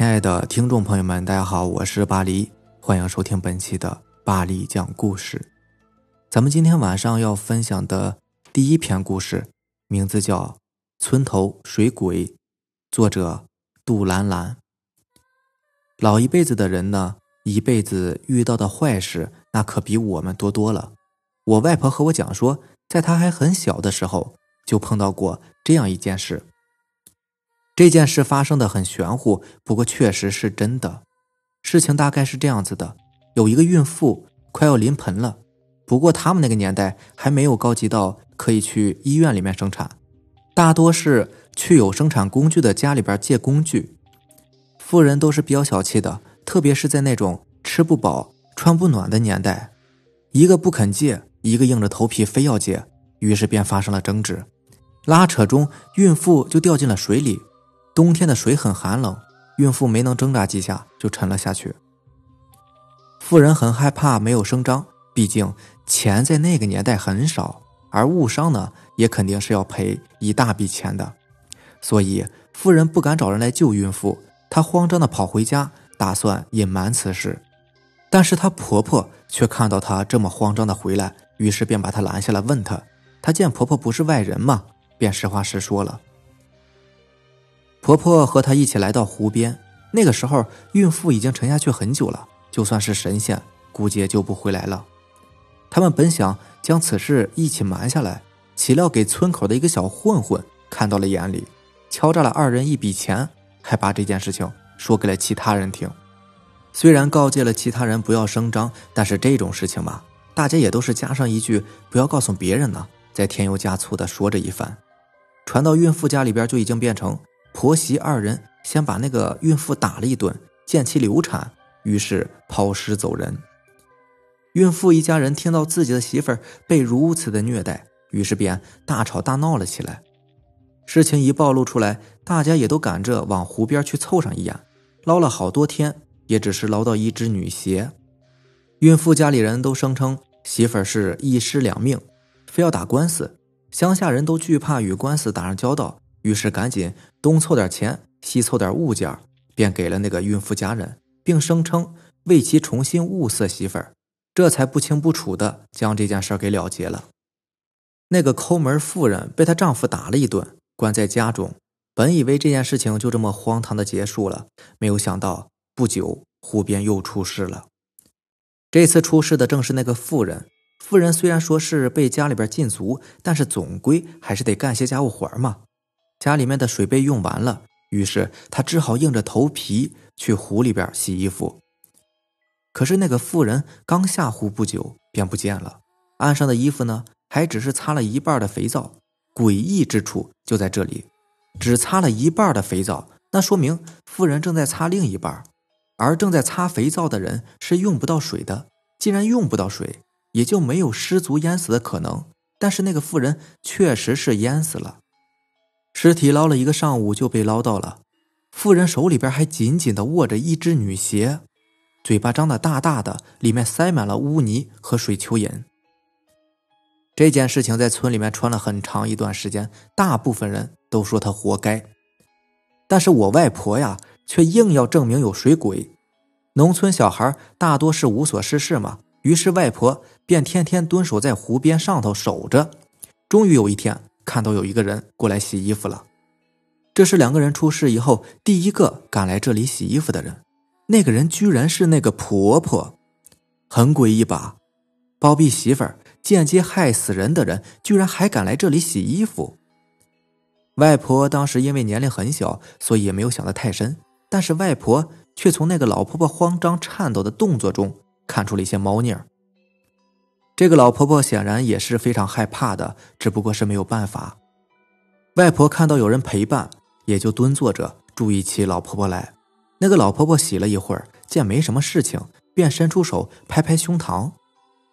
亲爱的听众朋友们，大家好，我是巴黎，欢迎收听本期的巴黎讲故事。咱们今天晚上要分享的第一篇故事，名字叫《村头水鬼》，作者杜兰兰。老一辈子的人呢，一辈子遇到的坏事那可比我们多多了。我外婆和我讲说，在她还很小的时候，就碰到过这样一件事。这件事发生的很玄乎，不过确实是真的。事情大概是这样子的：有一个孕妇快要临盆了，不过他们那个年代还没有高级到可以去医院里面生产，大多是去有生产工具的家里边借工具。富人都是比较小气的，特别是在那种吃不饱穿不暖的年代，一个不肯借，一个硬着头皮非要借，于是便发生了争执，拉扯中孕妇就掉进了水里。冬天的水很寒冷，孕妇没能挣扎几下就沉了下去。妇人很害怕，没有声张，毕竟钱在那个年代很少，而误伤呢也肯定是要赔一大笔钱的，所以妇人不敢找人来救孕妇，她慌张的跑回家，打算隐瞒此事。但是她婆婆却看到她这么慌张的回来，于是便把她拦下来，问她，她见婆婆不是外人嘛，便实话实说了。婆婆和她一起来到湖边，那个时候孕妇已经沉下去很久了，就算是神仙，估计也救不回来了。他们本想将此事一起瞒下来，岂料给村口的一个小混混看到了眼里，敲诈了二人一笔钱，还把这件事情说给了其他人听。虽然告诫了其他人不要声张，但是这种事情嘛，大家也都是加上一句“不要告诉别人呢”，再添油加醋的说着一番，传到孕妇家里边就已经变成。婆媳二人先把那个孕妇打了一顿，见其流产，于是抛尸走人。孕妇一家人听到自己的媳妇儿被如此的虐待，于是便大吵大闹了起来。事情一暴露出来，大家也都赶着往湖边去凑上一眼，捞了好多天，也只是捞到一只女鞋。孕妇家里人都声称媳妇儿是一尸两命，非要打官司。乡下人都惧怕与官司打上交道。于是赶紧东凑点钱，西凑点物件，便给了那个孕妇家人，并声称为其重新物色媳妇儿，这才不清不楚的将这件事给了结了。那个抠门妇人被她丈夫打了一顿，关在家中。本以为这件事情就这么荒唐的结束了，没有想到不久湖边又出事了。这次出事的正是那个妇人。妇人虽然说是被家里边禁足，但是总归还是得干些家务活嘛。家里面的水被用完了，于是他只好硬着头皮去湖里边洗衣服。可是那个妇人刚下湖不久便不见了，岸上的衣服呢，还只是擦了一半的肥皂。诡异之处就在这里，只擦了一半的肥皂，那说明妇人正在擦另一半，而正在擦肥皂的人是用不到水的。既然用不到水，也就没有失足淹死的可能。但是那个妇人确实是淹死了。尸体捞了一个上午就被捞到了，妇人手里边还紧紧地握着一只女鞋，嘴巴张得大大的，里面塞满了污泥和水蚯蚓。这件事情在村里面传了很长一段时间，大部分人都说他活该，但是我外婆呀，却硬要证明有水鬼。农村小孩大多是无所事事嘛，于是外婆便天天蹲守在湖边上头守着。终于有一天。看到有一个人过来洗衣服了，这是两个人出事以后第一个赶来这里洗衣服的人。那个人居然是那个婆婆，很诡异吧？包庇媳妇儿、间接害死人的人，居然还敢来这里洗衣服。外婆当时因为年龄很小，所以也没有想得太深。但是外婆却从那个老婆婆慌张颤抖的动作中看出了一些猫腻儿。这个老婆婆显然也是非常害怕的，只不过是没有办法。外婆看到有人陪伴，也就蹲坐着注意起老婆婆来。那个老婆婆洗了一会儿，见没什么事情，便伸出手拍拍胸膛。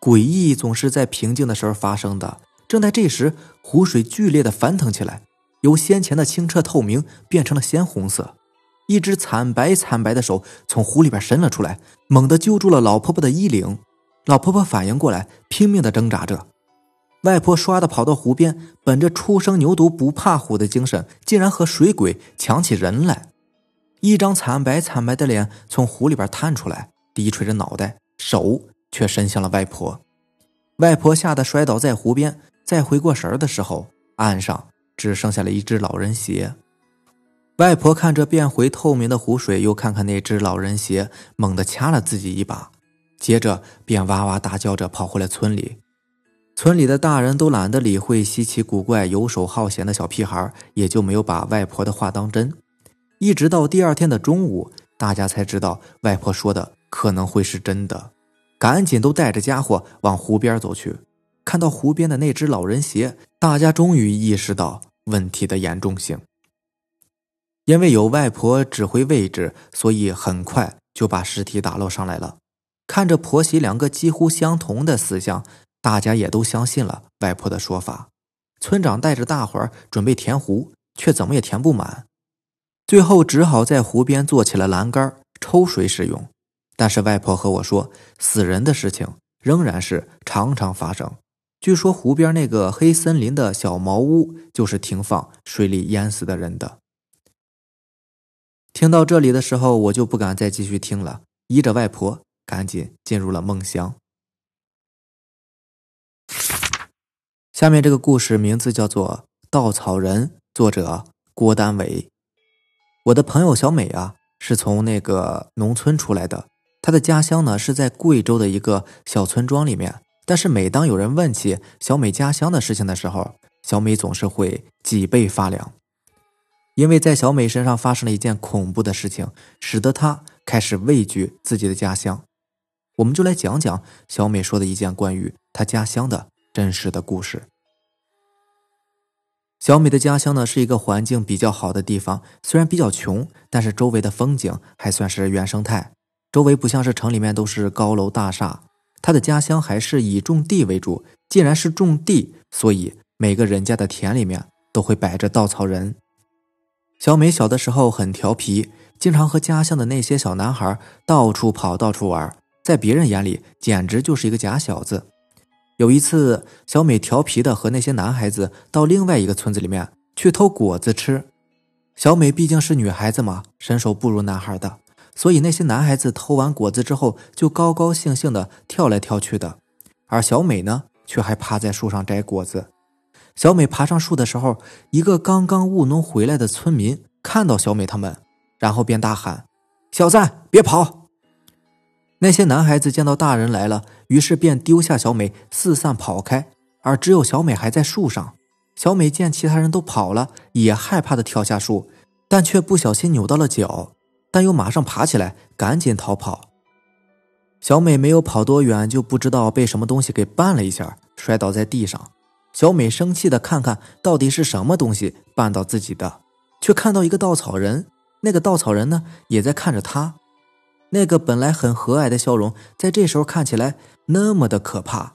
诡异总是在平静的时候发生的。正在这时，湖水剧烈的翻腾起来，由先前的清澈透明变成了鲜红色。一只惨白惨白的手从湖里边伸了出来，猛地揪住了老婆婆的衣领。老婆婆反应过来，拼命的挣扎着。外婆唰的跑到湖边，本着初生牛犊不怕虎的精神，竟然和水鬼抢起人来。一张惨白惨白的脸从湖里边探出来，低垂着脑袋，手却伸向了外婆。外婆吓得摔倒在湖边，再回过神儿的时候，岸上只剩下了一只老人鞋。外婆看着变回透明的湖水，又看看那只老人鞋，猛地掐了自己一把，接着便哇哇大叫着跑回了村里。村里的大人都懒得理会稀奇古怪、游手好闲的小屁孩，也就没有把外婆的话当真。一直到第二天的中午，大家才知道外婆说的可能会是真的，赶紧都带着家伙往湖边走去。看到湖边的那只老人鞋，大家终于意识到问题的严重性。因为有外婆指挥位置，所以很快就把尸体打捞上来了。看着婆媳两个几乎相同的死相，大家也都相信了外婆的说法。村长带着大伙儿准备填湖，却怎么也填不满，最后只好在湖边做起了栏杆抽水使用。但是外婆和我说，死人的事情仍然是常常发生。据说湖边那个黑森林的小茅屋，就是停放水里淹死的人的。听到这里的时候，我就不敢再继续听了，依着外婆，赶紧进入了梦乡。下面这个故事名字叫做《稻草人》，作者郭丹伟。我的朋友小美啊，是从那个农村出来的，她的家乡呢是在贵州的一个小村庄里面。但是每当有人问起小美家乡的事情的时候，小美总是会脊背发凉。因为在小美身上发生了一件恐怖的事情，使得她开始畏惧自己的家乡。我们就来讲讲小美说的一件关于她家乡的真实的故事。小美的家乡呢是一个环境比较好的地方，虽然比较穷，但是周围的风景还算是原生态。周围不像是城里面都是高楼大厦，她的家乡还是以种地为主。既然是种地，所以每个人家的田里面都会摆着稻草人。小美小的时候很调皮，经常和家乡的那些小男孩到处跑、到处玩，在别人眼里简直就是一个假小子。有一次，小美调皮的和那些男孩子到另外一个村子里面去偷果子吃。小美毕竟是女孩子嘛，身手不如男孩的，所以那些男孩子偷完果子之后就高高兴兴的跳来跳去的，而小美呢，却还趴在树上摘果子。小美爬上树的时候，一个刚刚务农回来的村民看到小美他们，然后便大喊：“小子，别跑！”那些男孩子见到大人来了，于是便丢下小美四散跑开，而只有小美还在树上。小美见其他人都跑了，也害怕的跳下树，但却不小心扭到了脚，但又马上爬起来，赶紧逃跑。小美没有跑多远，就不知道被什么东西给绊了一下，摔倒在地上。小美生气的看看到底是什么东西绊到自己的，却看到一个稻草人。那个稻草人呢，也在看着她。那个本来很和蔼的笑容，在这时候看起来那么的可怕。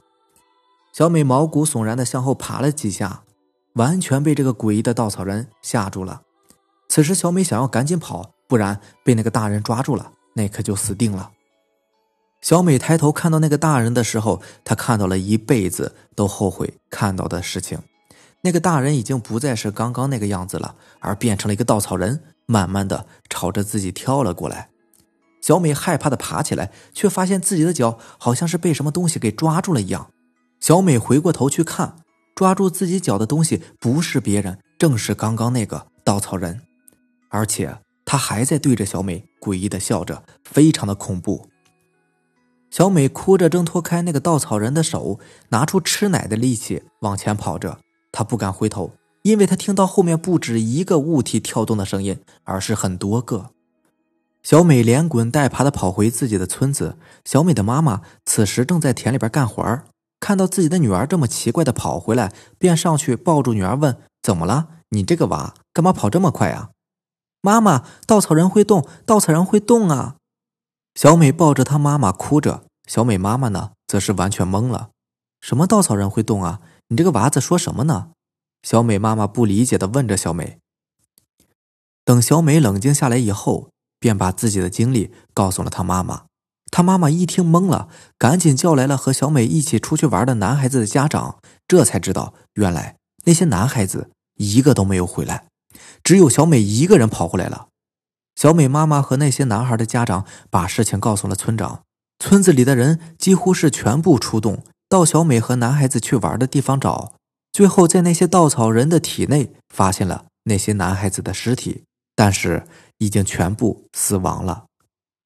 小美毛骨悚然的向后爬了几下，完全被这个诡异的稻草人吓住了。此时，小美想要赶紧跑，不然被那个大人抓住了，那可就死定了。小美抬头看到那个大人的时候，她看到了一辈子都后悔看到的事情。那个大人已经不再是刚刚那个样子了，而变成了一个稻草人，慢慢的朝着自己跳了过来。小美害怕的爬起来，却发现自己的脚好像是被什么东西给抓住了一样。小美回过头去看，抓住自己脚的东西不是别人，正是刚刚那个稻草人，而且他还在对着小美诡异的笑着，非常的恐怖。小美哭着挣脱开那个稻草人的手，拿出吃奶的力气往前跑着。她不敢回头，因为她听到后面不止一个物体跳动的声音，而是很多个。小美连滚带爬的跑回自己的村子。小美的妈妈此时正在田里边干活儿，看到自己的女儿这么奇怪的跑回来，便上去抱住女儿问：“怎么了？你这个娃干嘛跑这么快啊？”妈妈，稻草人会动，稻草人会动啊！小美抱着她妈妈哭着，小美妈妈呢，则是完全懵了。什么稻草人会动啊？你这个娃子说什么呢？小美妈妈不理解的问着小美。等小美冷静下来以后，便把自己的经历告诉了她妈妈。她妈妈一听懵了，赶紧叫来了和小美一起出去玩的男孩子的家长，这才知道原来那些男孩子一个都没有回来，只有小美一个人跑回来了。小美妈妈和那些男孩的家长把事情告诉了村长，村子里的人几乎是全部出动，到小美和男孩子去玩的地方找。最后，在那些稻草人的体内发现了那些男孩子的尸体，但是已经全部死亡了。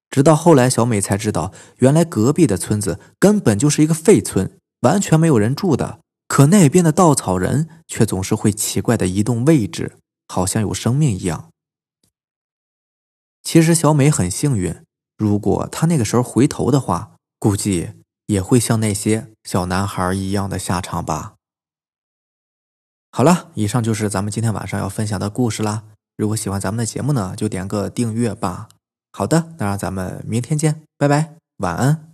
直到后来，小美才知道，原来隔壁的村子根本就是一个废村，完全没有人住的。可那边的稻草人却总是会奇怪的移动位置，好像有生命一样。其实小美很幸运，如果她那个时候回头的话，估计也会像那些小男孩一样的下场吧。好了，以上就是咱们今天晚上要分享的故事啦。如果喜欢咱们的节目呢，就点个订阅吧。好的，那让咱们明天见，拜拜，晚安。